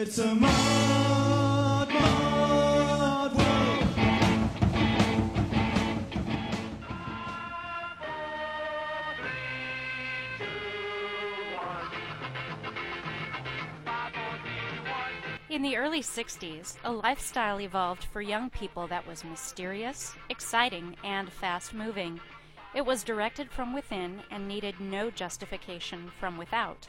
It's a mod, world. In the early 60s, a lifestyle evolved for young people that was mysterious, exciting, and fast moving. It was directed from within and needed no justification from without.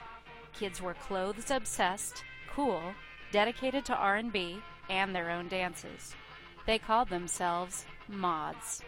Kids were clothes obsessed, cool, dedicated to R&B and their own dances. They called themselves mods.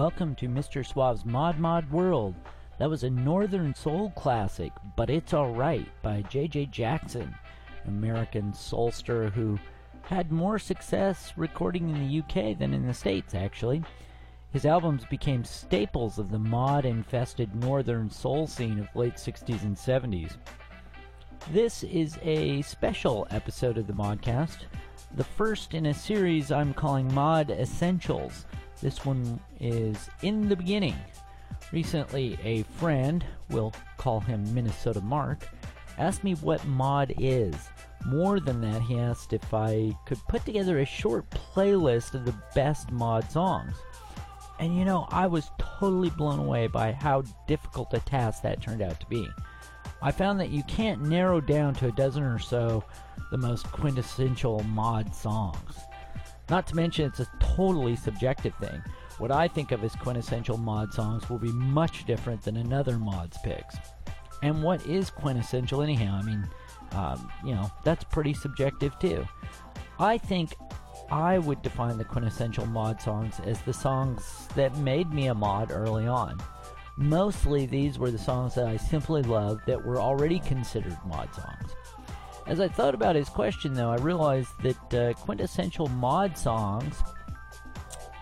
Welcome to Mr. Suave's Mod Mod World. That was a Northern Soul classic, But It's Alright by J.J. Jackson, American soulster who had more success recording in the UK than in the States, actually. His albums became staples of the mod infested Northern soul scene of late 60s and 70s. This is a special episode of the Modcast, the first in a series I'm calling Mod Essentials. This one is In the Beginning. Recently, a friend, we'll call him Minnesota Mark, asked me what mod is. More than that, he asked if I could put together a short playlist of the best mod songs. And you know, I was totally blown away by how difficult a task that turned out to be. I found that you can't narrow down to a dozen or so the most quintessential mod songs. Not to mention, it's a totally subjective thing. What I think of as quintessential mod songs will be much different than another mod's picks. And what is quintessential, anyhow? I mean, um, you know, that's pretty subjective too. I think I would define the quintessential mod songs as the songs that made me a mod early on. Mostly these were the songs that I simply loved that were already considered mod songs. As I thought about his question, though, I realized that uh, quintessential mod songs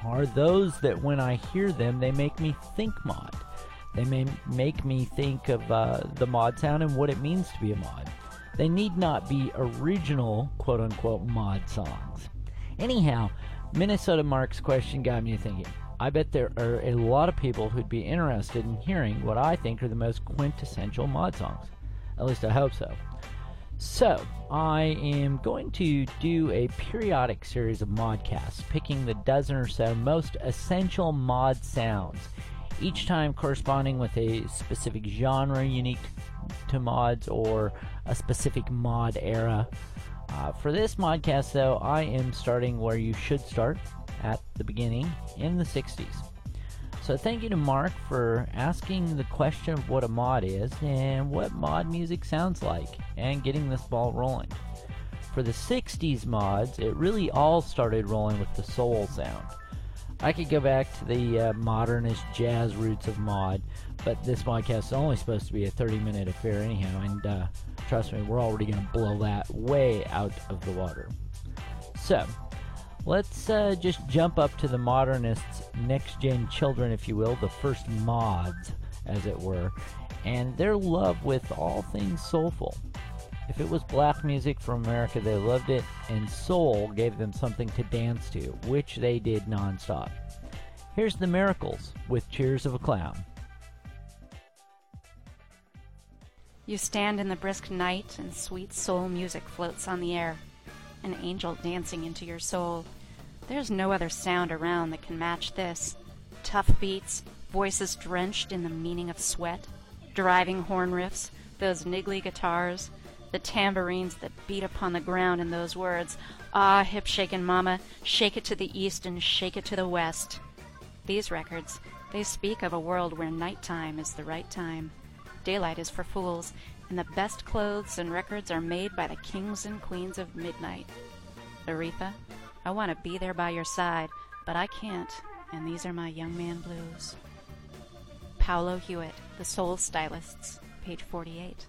are those that when I hear them, they make me think mod. They may make me think of uh, the mod sound and what it means to be a mod. They need not be original, quote unquote, mod songs. Anyhow, Minnesota Mark's question got me thinking. I bet there are a lot of people who'd be interested in hearing what I think are the most quintessential mod songs. At least I hope so. So, I am going to do a periodic series of modcasts, picking the dozen or so most essential mod sounds, each time corresponding with a specific genre unique to mods or a specific mod era. Uh, for this modcast, though, I am starting where you should start at the beginning in the 60s. So, thank you to Mark for asking the question of what a mod is and what mod music sounds like and getting this ball rolling. For the 60s mods, it really all started rolling with the soul sound. I could go back to the uh, modernist jazz roots of mod, but this podcast is only supposed to be a 30 minute affair, anyhow, and uh, trust me, we're already going to blow that way out of the water. So, let's uh, just jump up to the modernists' next gen children, if you will, the first mods, as it were, and their love with all things soulful. If it was black music from America, they loved it, and soul gave them something to dance to, which they did nonstop. Here's the Miracles with Tears of a Clown. You stand in the brisk night, and sweet soul music floats on the air, an angel dancing into your soul. There's no other sound around that can match this. Tough beats, voices drenched in the meaning of sweat, driving horn riffs, those niggly guitars, the tambourines that beat upon the ground in those words Ah, hip shakin' mama, shake it to the east and shake it to the west. These records, they speak of a world where nighttime is the right time. Daylight is for fools, and the best clothes and records are made by the kings and queens of midnight. Aretha, I want to be there by your side, but I can't, and these are my young man blues. Paolo Hewitt, The Soul Stylists, page 48.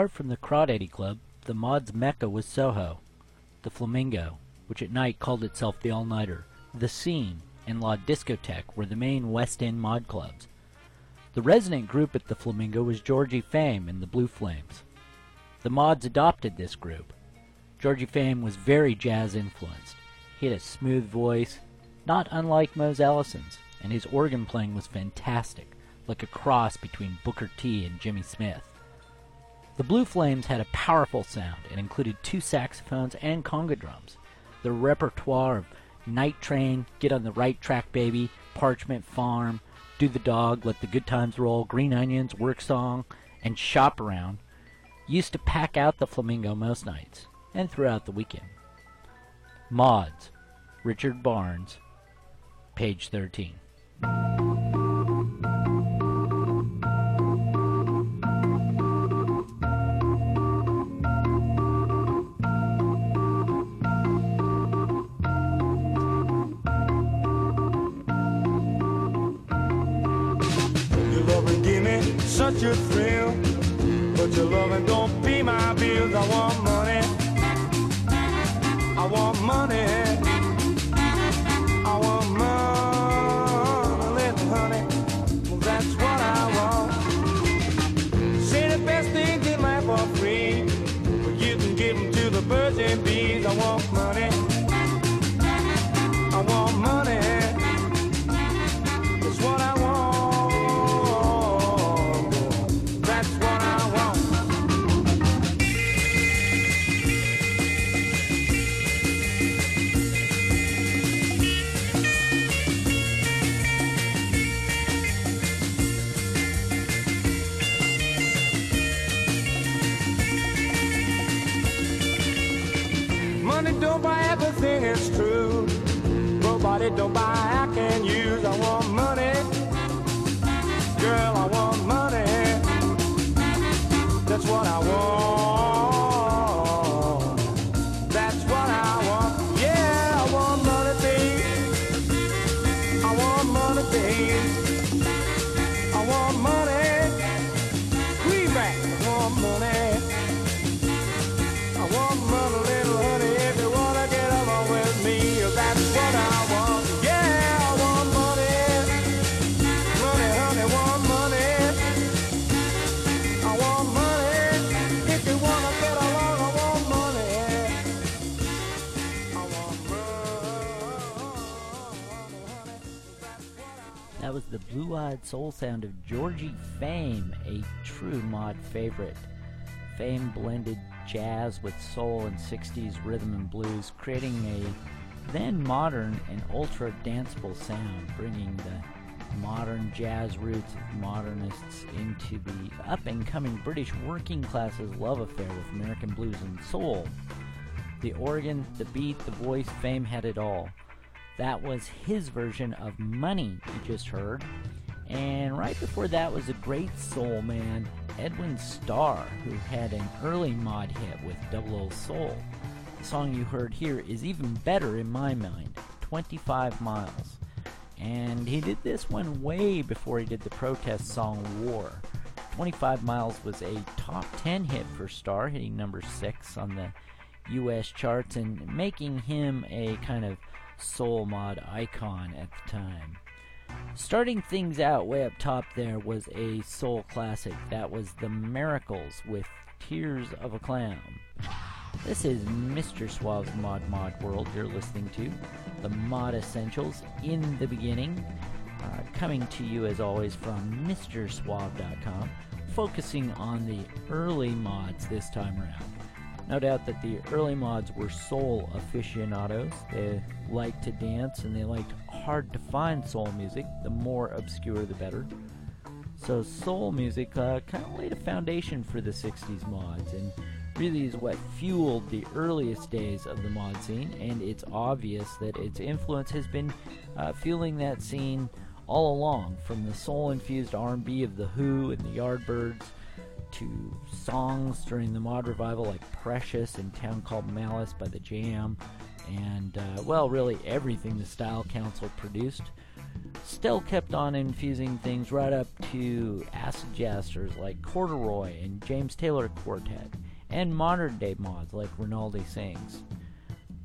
Apart from the Crawdaddy Club, the mod's mecca was Soho, the Flamingo, which at night called itself the All Nighter, the Scene, and La Discotheque were the main West End mod clubs. The resident group at the Flamingo was Georgie Fame and the Blue Flames. The mods adopted this group. Georgie Fame was very jazz influenced. He had a smooth voice, not unlike Mose Allison's, and his organ playing was fantastic, like a cross between Booker T and Jimmy Smith. The Blue Flames had a powerful sound and included two saxophones and conga drums. Their repertoire of Night Train, Get on the Right Track Baby, Parchman Farm, Do the Dog, Let the Good Times Roll, Green Onions, Work Song, and Shop Around used to pack out the Flamingo most nights and throughout the weekend. Mods, Richard Barnes, page 13. Money don't buy everything, it's true. Nobody don't buy I can use. I want money. Girl, I want money. That's what I want. The blue eyed soul sound of Georgie Fame, a true mod favorite. Fame blended jazz with soul and 60s rhythm and blues, creating a then modern and ultra danceable sound, bringing the modern jazz roots of modernists into the up and coming British working class's love affair with American blues and soul. The organ, the beat, the voice, Fame had it all. That was his version of Money you just heard. And right before that was a great soul man, Edwin Starr, who had an early mod hit with Double O Soul. The song you heard here is even better in my mind 25 Miles. And he did this one way before he did the protest song War. 25 Miles was a top 10 hit for Starr, hitting number 6 on the US charts and making him a kind of soul mod icon at the time. Starting things out way up top there was a soul classic. That was The Miracles with Tears of a Clown. This is Mr. Suave's Mod Mod World you're listening to. The Mod Essentials in the beginning. Uh, coming to you as always from MrSuave.com, focusing on the early mods this time around. No doubt that the early mods were soul aficionados. They liked to dance and they liked hard to find soul music. The more obscure, the better. So, soul music uh, kind of laid a foundation for the 60s mods and really is what fueled the earliest days of the mod scene. And it's obvious that its influence has been uh, fueling that scene all along, from the soul-infused R&B of the Who and the Yardbirds to songs during the mod revival like Precious and Town Called Malice by the Jam, and uh, well, really everything the Style Council produced. Still kept on infusing things right up to acid jazzers like Corduroy and James Taylor Quartet, and modern day mods like Rinaldi Sings.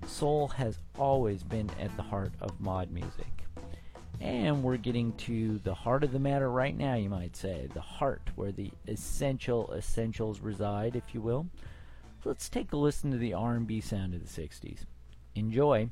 Soul has always been at the heart of mod music. And we're getting to the heart of the matter right now, you might say. The heart, where the essential essentials reside, if you will. Let's take a listen to the R&B sound of the 60s. Enjoy.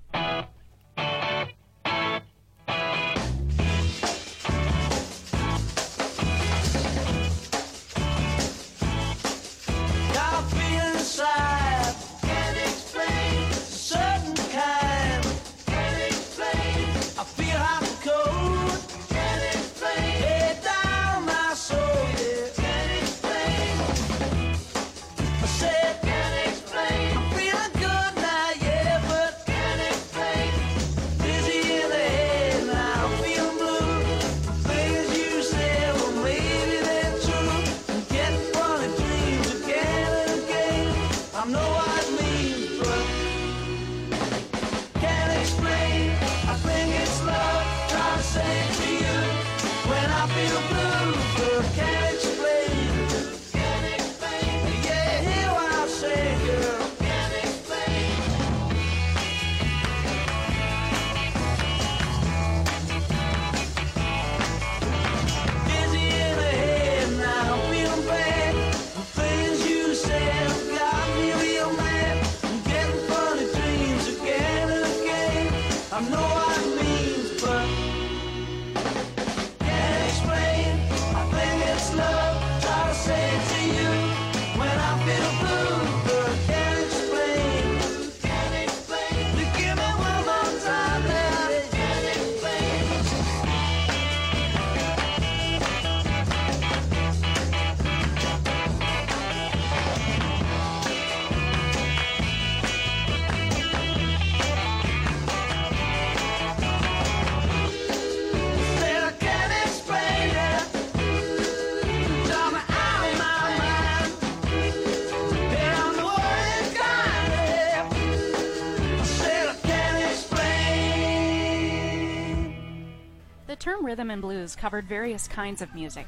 Blues covered various kinds of music.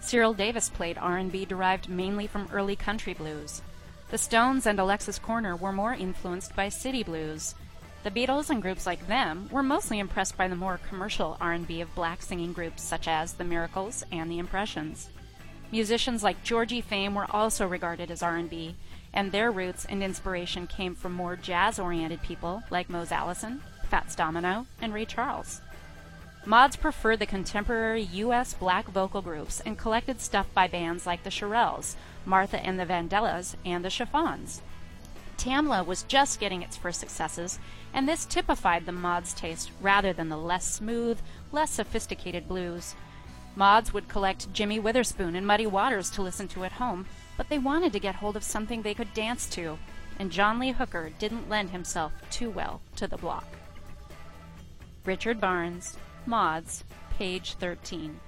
Cyril Davies played R&B derived mainly from early country blues. The Stones and Alexis Korner were more influenced by city blues. The Beatles and groups like them were mostly impressed by the more commercial R&B of black singing groups such as The Miracles and The Impressions. Musicians like Georgie Fame were also regarded as R&B, and their roots and inspiration came from more jazz-oriented people like Mose Allison, Fats Domino, and Ray Charles. Mods preferred the contemporary U.S. black vocal groups and collected stuff by bands like the Shirelles, Martha and the Vandellas, and the Chiffons. Tamla was just getting its first successes, and this typified the Mods' taste rather than the less smooth, less sophisticated blues. Mods would collect Jimmy Witherspoon and Muddy Waters to listen to at home, but they wanted to get hold of something they could dance to, and John Lee Hooker didn't lend himself too well to the block. Richard Barnes, Mods, page 13.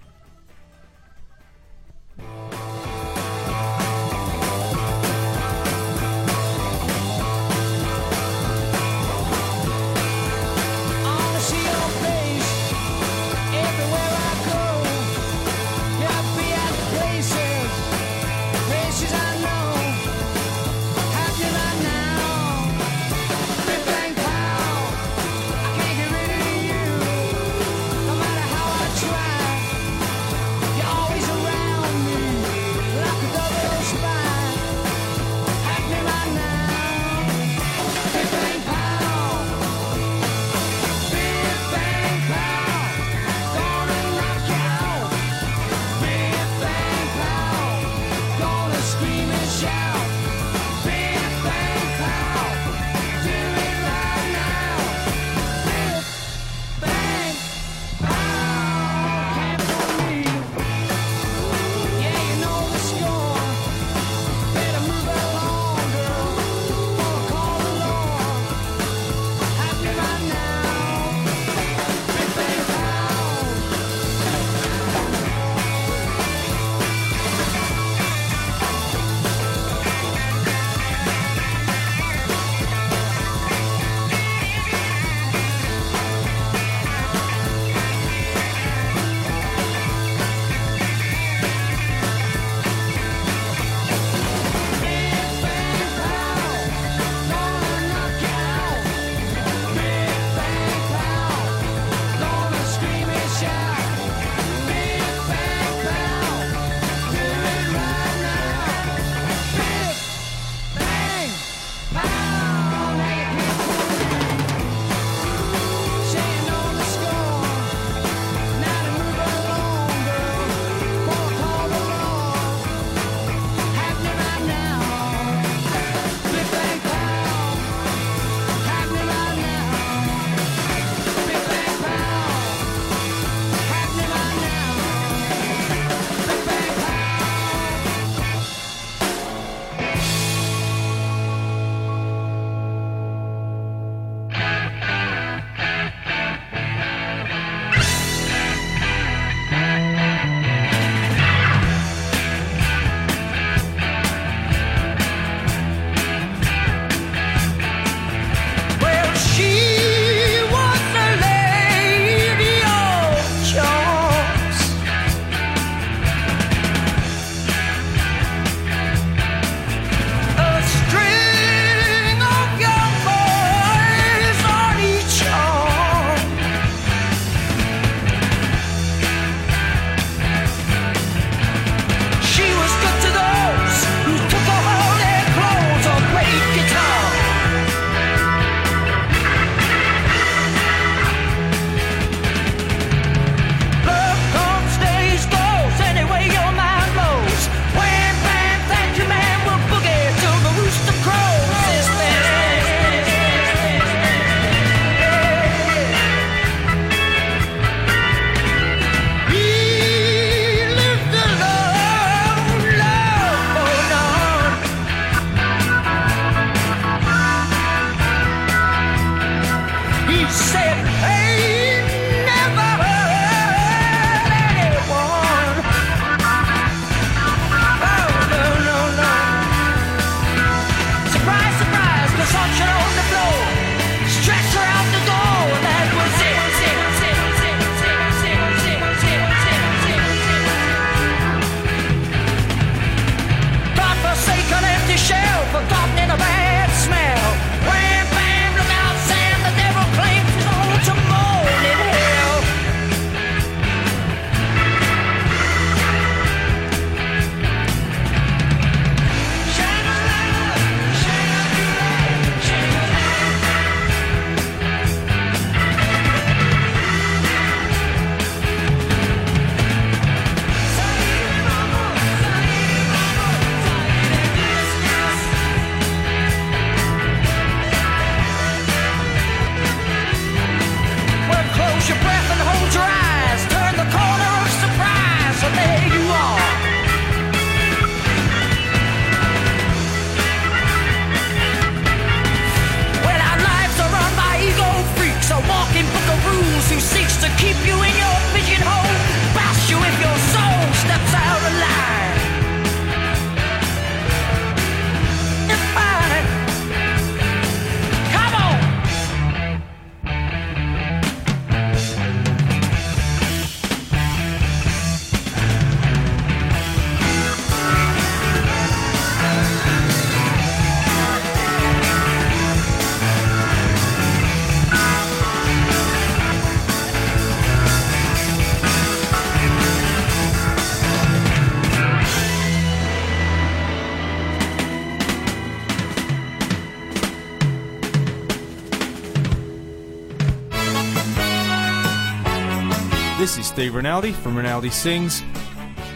Steve Rinaldi from Rinaldi Sings,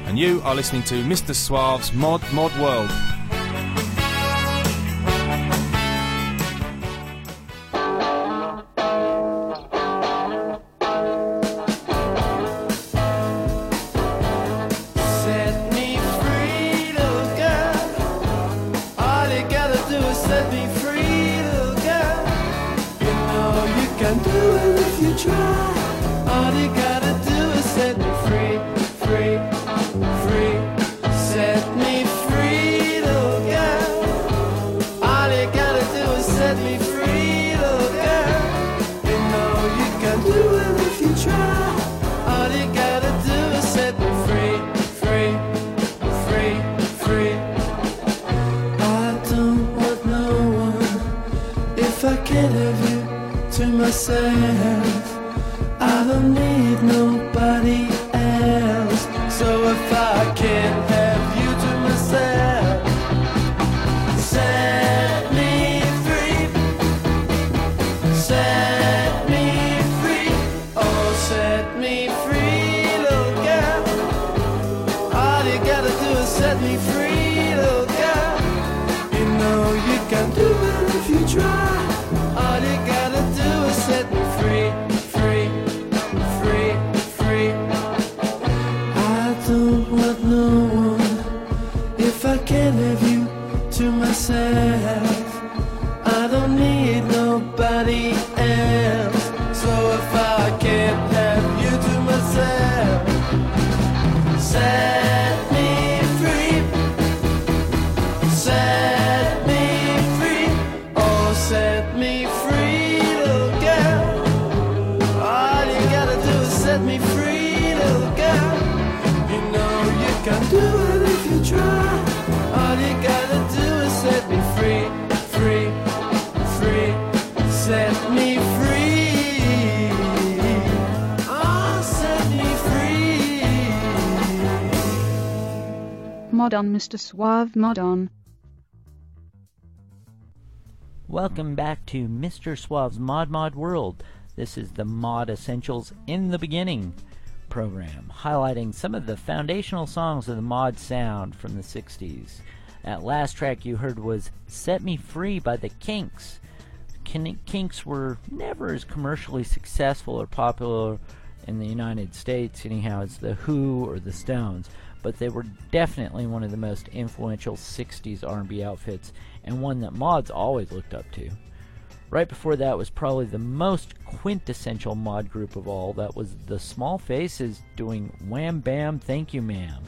and you are listening to Mr. Suave's Mod Mod World. Mod on Mr. Suave Mod on. Welcome back to Mr. Suave's Mod Mod World. This is the Mod Essentials in the Beginning program, highlighting some of the foundational songs of the mod sound from the 60s. That last track you heard was Set Me Free by the Kinks. Kin- Kinks were never as commercially successful or popular in the United States, anyhow, as The Who or The Stones, but they were definitely one of the most influential 60s R&B outfits and one that mods always looked up to. Right before that was probably the most quintessential mod group of all. That was the Small Faces doing Wham Bam Thank You Ma'am.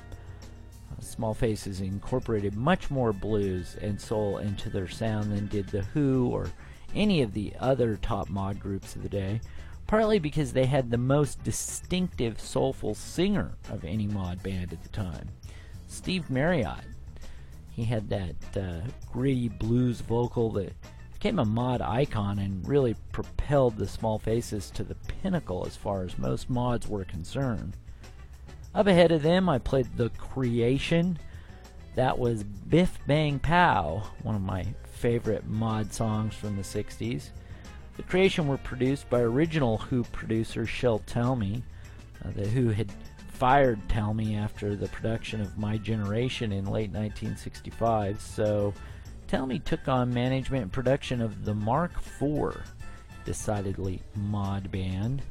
Small Faces incorporated much more blues and soul into their sound than did The Who or any of the other top mod groups of the day, partly because they had the most distinctive soulful singer of any mod band at the time, Steve Marriott. He had that uh, gritty blues vocal that became a mod icon and really propelled the Small Faces to the pinnacle as far as most mods were concerned. Up ahead of them, I played The Creation. That was Biff Bang Pow, one of my favorite mod songs from the 60s. The Creation were produced by original Who producer Shel Talmy. Uh, the Who had fired Talmy after the production of My Generation in late 1965, so Talmy took on management and production of the Mark IV, decidedly mod band,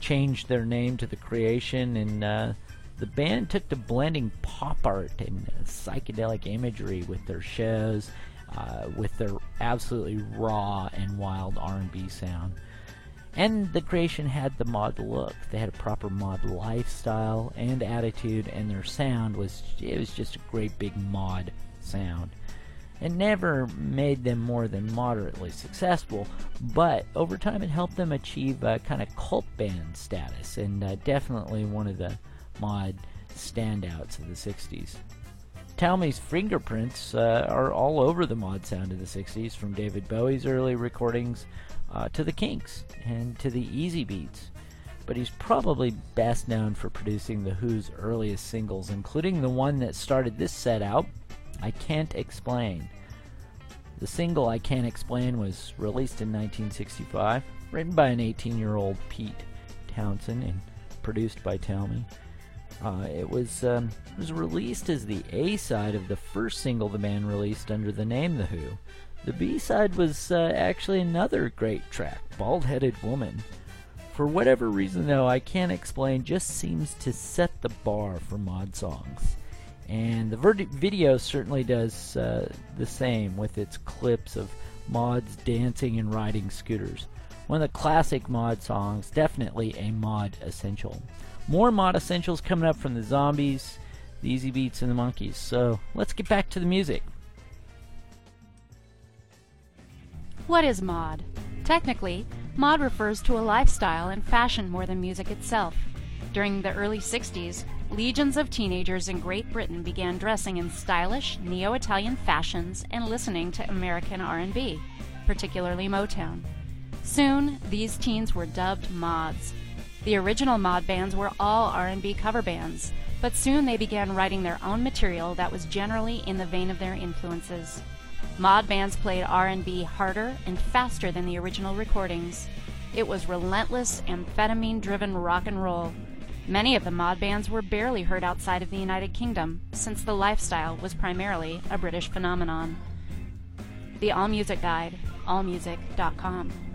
changed their name to The Creation, and uh, the band took to blending pop art and uh, psychedelic imagery with their shows, uh, with their absolutely raw and wild R&B sound. And the creation had the mod look. They had a proper mod lifestyle and attitude, and their sound was it was just a great big mod sound. It never made them more than moderately successful, but over time it helped them achieve a kind of cult band status, and uh, definitely one of the mod standouts of the 60s. Talmy's fingerprints uh, are all over the mod sound of the 60s, from David Bowie's early recordings uh, to the Kinks and to the Easybeats. But he's probably best known for producing The Who's earliest singles, including the one that started this set out, I Can't Explain. The single I Can't Explain was released in 1965, written by an 18 year old Pete Townshend and produced by Talmy. Uh, it was um, was released as the A side of the first single the band released under the name The Who. The B side was uh, actually another great track, Bald Headed Woman. For whatever reason, though, I can't explain, just seems to set the bar for mod songs. And the video certainly does uh, the same with its clips of mods dancing and riding scooters. One of the classic mod songs, definitely a mod essential. More mod essentials coming up from the zombies, the easybeats, and the monkees. So let's get back to the music. What is mod? Technically, mod refers to a lifestyle and fashion more than music itself. During the early 60s, legions of teenagers in Great Britain began dressing in stylish neo-Italian fashions and listening to American R&B, particularly Motown. Soon, these teens were dubbed mods. The original mod bands were all R&B cover bands, but soon they began writing their own material that was generally in the vein of their influences. Mod bands played R&B harder and faster than the original recordings. It was relentless, amphetamine-driven rock and roll. Many of the mod bands were barely heard outside of the United Kingdom, since the lifestyle was primarily a British phenomenon. The All Music Guide, allmusic.com.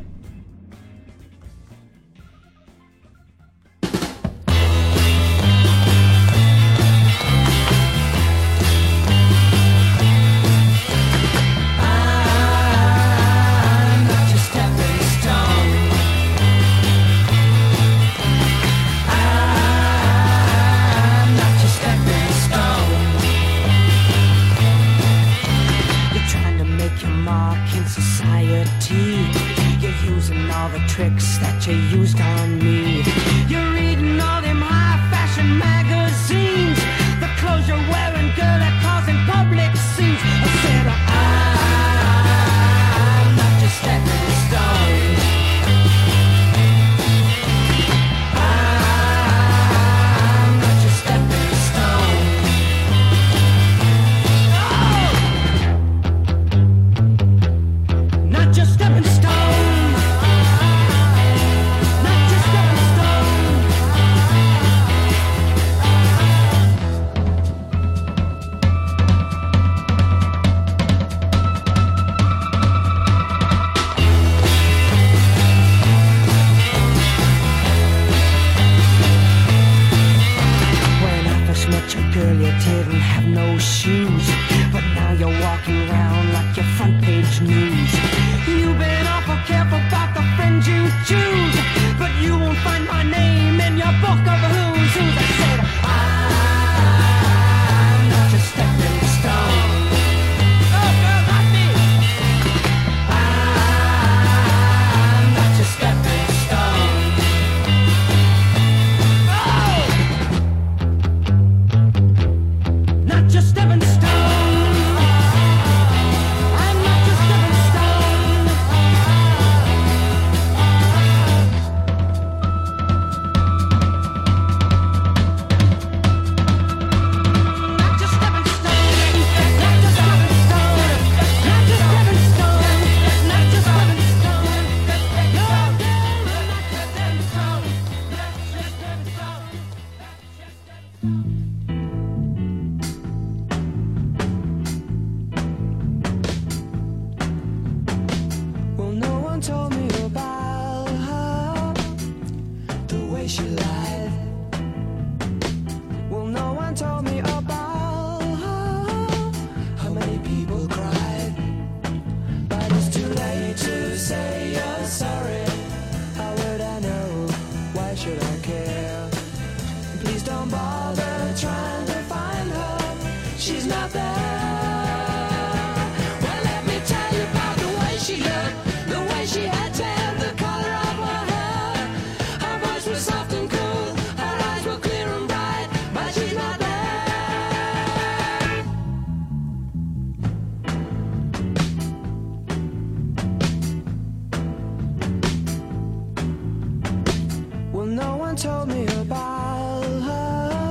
One told me about her.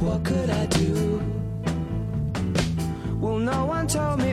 What could I do? Well, no one told me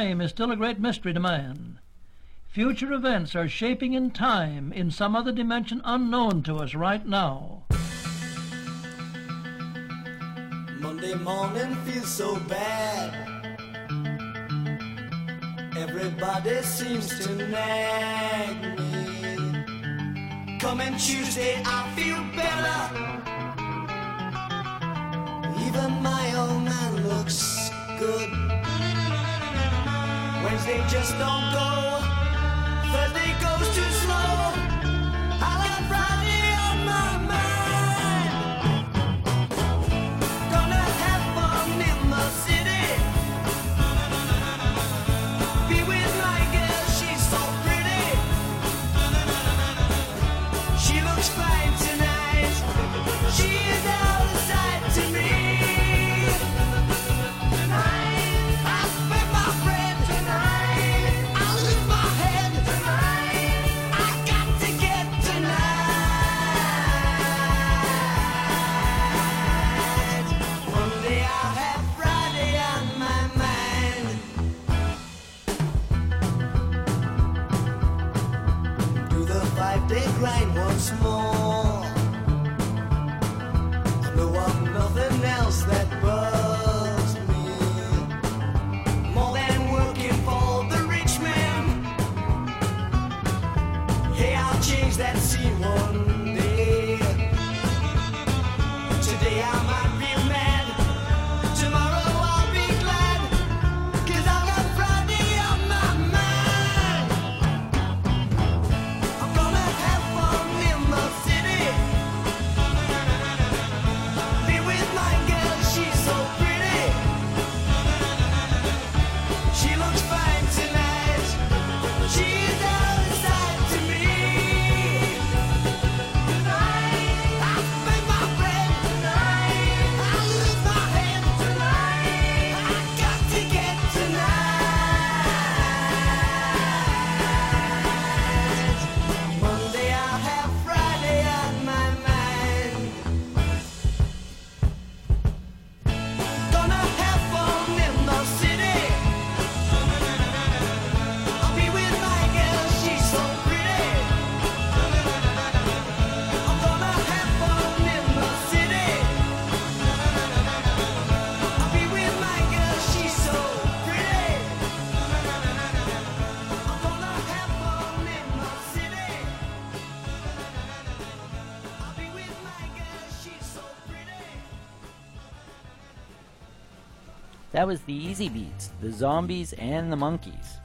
Time is still a great mystery to man. Future events are shaping in time in some other dimension unknown to us right now. Monday morning feels so bad. Everybody seems to nag me. Coming Tuesday, I feel better. Even my old man looks good. Wednesday just don't go. Thursday goes too slow. I'll have Friday on my that scene one day. Today I was the Easybeats, the Zombies, and the Monkees.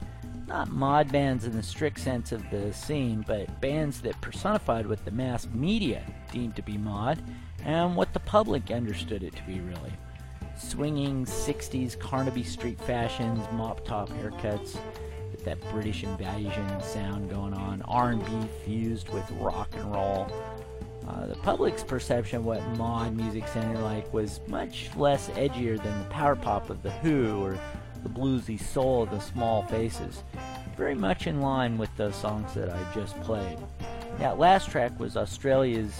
Not mod bands in the strict sense of the scene, but bands that personified what the mass media deemed to be mod and what the public understood it to be really. Swinging 60s Carnaby Street fashions, mop top haircuts, that British invasion sound going on, R&B fused with rock and roll. Uh, the public's perception of what mod music sounded like was much less edgier than the power pop of The Who or the bluesy soul of the Small Faces. Very much in line with the songs that I just played. That last track was Australia's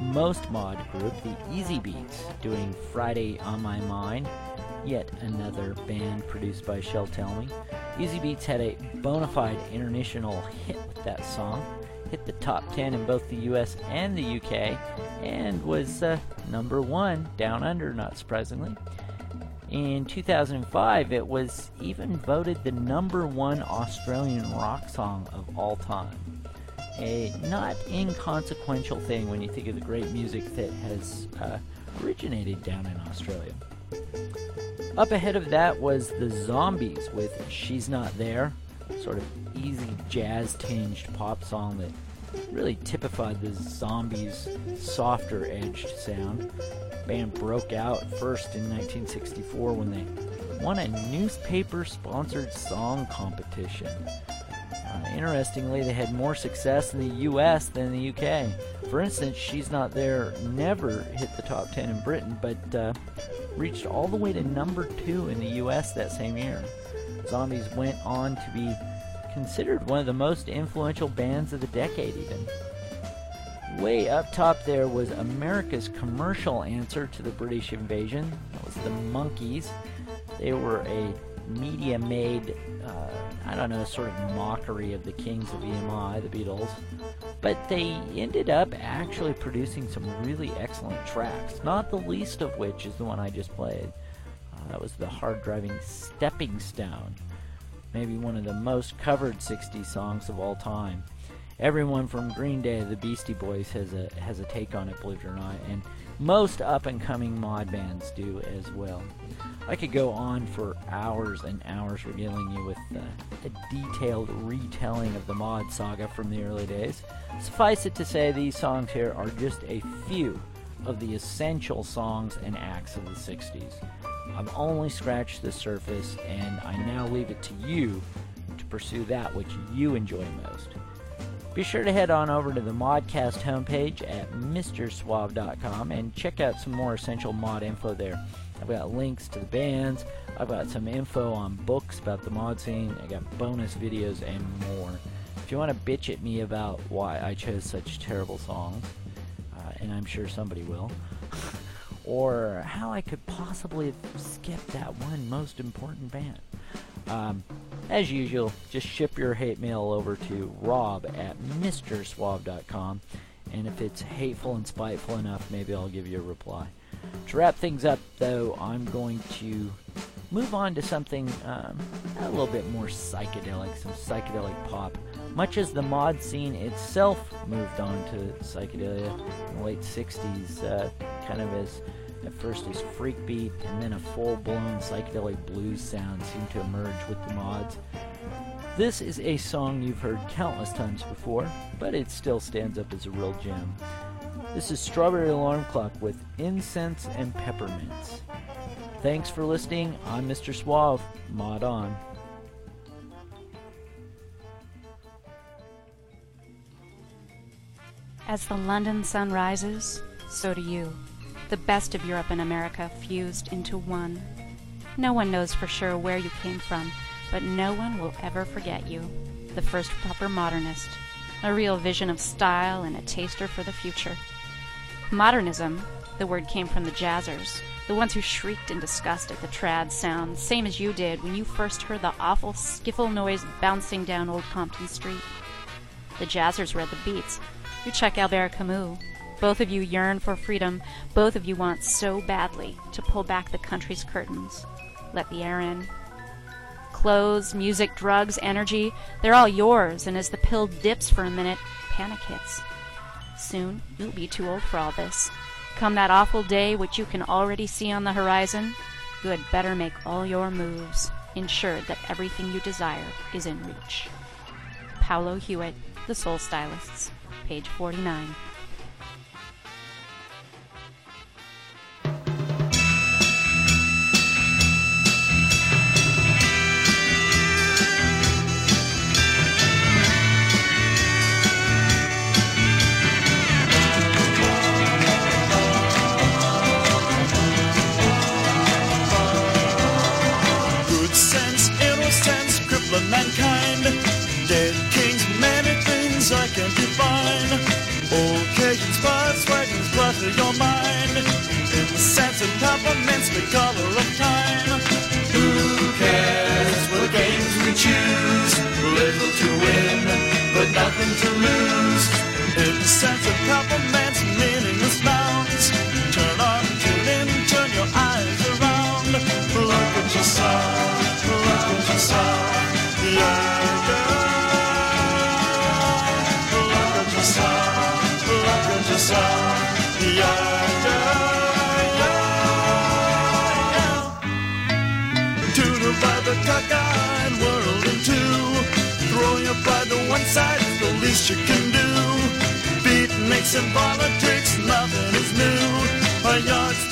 most mod group, the Easybeats, doing Friday on My Mind, yet another band produced by Shel Talmy. Easy Beats had a bona fide international hit with that song. Hit the top 10 in both the US and the UK, and was uh, number one down under, not surprisingly. In 2005, it was even voted the number one Australian rock song of all time. A not inconsequential thing when you think of the great music that has uh, originated down in Australia. Up ahead of that was the Zombies with She's Not There, sort of easy jazz tinged pop song that really typified the Zombies' softer edged sound. The band broke out first in 1964 when they won a newspaper sponsored song competition. Uh, interestingly, they had more success in the US than the UK. For instance, She's Not There never hit the top 10 in Britain, but uh, reached all the way to number 2 in the US that same year. Zombies went on to be considered one of the most influential bands of the decade, even. Way up top there was America's commercial answer to the British invasion. That was the Monkees. They were a media made, uh, I don't know, sort of mockery of the kings of EMI, the Beatles. But they ended up actually producing some really excellent tracks, not the least of which is the one I just played. That was the hard driving Stepping Stone, maybe one of the most covered 60s songs of all time. Everyone from Green Day to the Beastie Boys has a has a take on it, believe it or not, and most up and coming mod bands do as well. I could go on for hours and hours regaling you with a detailed retelling of the mod saga from the early days. Suffice it to say, these songs here are just a few of the essential songs and acts of the 60s. I've only scratched the surface, and I now leave it to you to pursue that which you enjoy most. Be sure to head on over to the Modcast homepage at MrSuave.com and check out some more essential mod info there. I've got links to the bands, I've got some info on books about the mod scene, I got bonus videos and more. If you want to bitch at me about why I chose such terrible songs, uh, and I'm sure somebody will, or how I could possibly have skipped that one most important band. Um, as usual, just ship your hate mail over to rob at mrsuave.com, and if it's hateful and spiteful enough, maybe I'll give you a reply. To wrap things up, though, I'm going to move on to something um, a little bit more psychedelic, some psychedelic pop. Much as the mod scene itself moved on to psychedelia in the late 60s, uh, kind of as at first as freak beat and then a full-blown psychedelic blues sound seemed to emerge with the mods. This is a song you've heard countless times before, but it still stands up as a real gem. This is Strawberry Alarm Clock with Incense and Peppermints. Thanks for listening. I'm Mr. Suave. Mod on. As the London sun rises, so do you. The best of Europe and America fused into one. No one knows for sure where you came from, but no one will ever forget you. The first proper modernist, a real vision of style and a taster for the future. Modernism, the word came from the jazzers, the ones who shrieked in disgust at the trad sound, same as you did when you first heard the awful skiffle noise bouncing down Old Compton Street. The jazzers read the beats. You check Albert Camus. Both of you yearn for freedom. Both of you want so badly to pull back the country's curtains. Let the air in. Clothes, music, drugs, energy, they're all yours, and as the pill dips for a minute, panic hits. Soon, you'll be too old for all this. Come that awful day which you can already see on the horizon, you had better make all your moves, ensured that everything you desire is in reach. Paolo Hewitt, The Soul Stylists, page 49. of immense the color of time. Who cares what games we choose? Little to win, but nothing to lose. In the sense of compliments, meaningless nouns. Turn on, tune in, turn your eyes around. Look at yourself, look at yourself. Yeah, girl. Look at yourself, look at yourself. Yeah. Your pride to one side, it's the least you can do. Beatniks and politics, nothing is new. A yardstick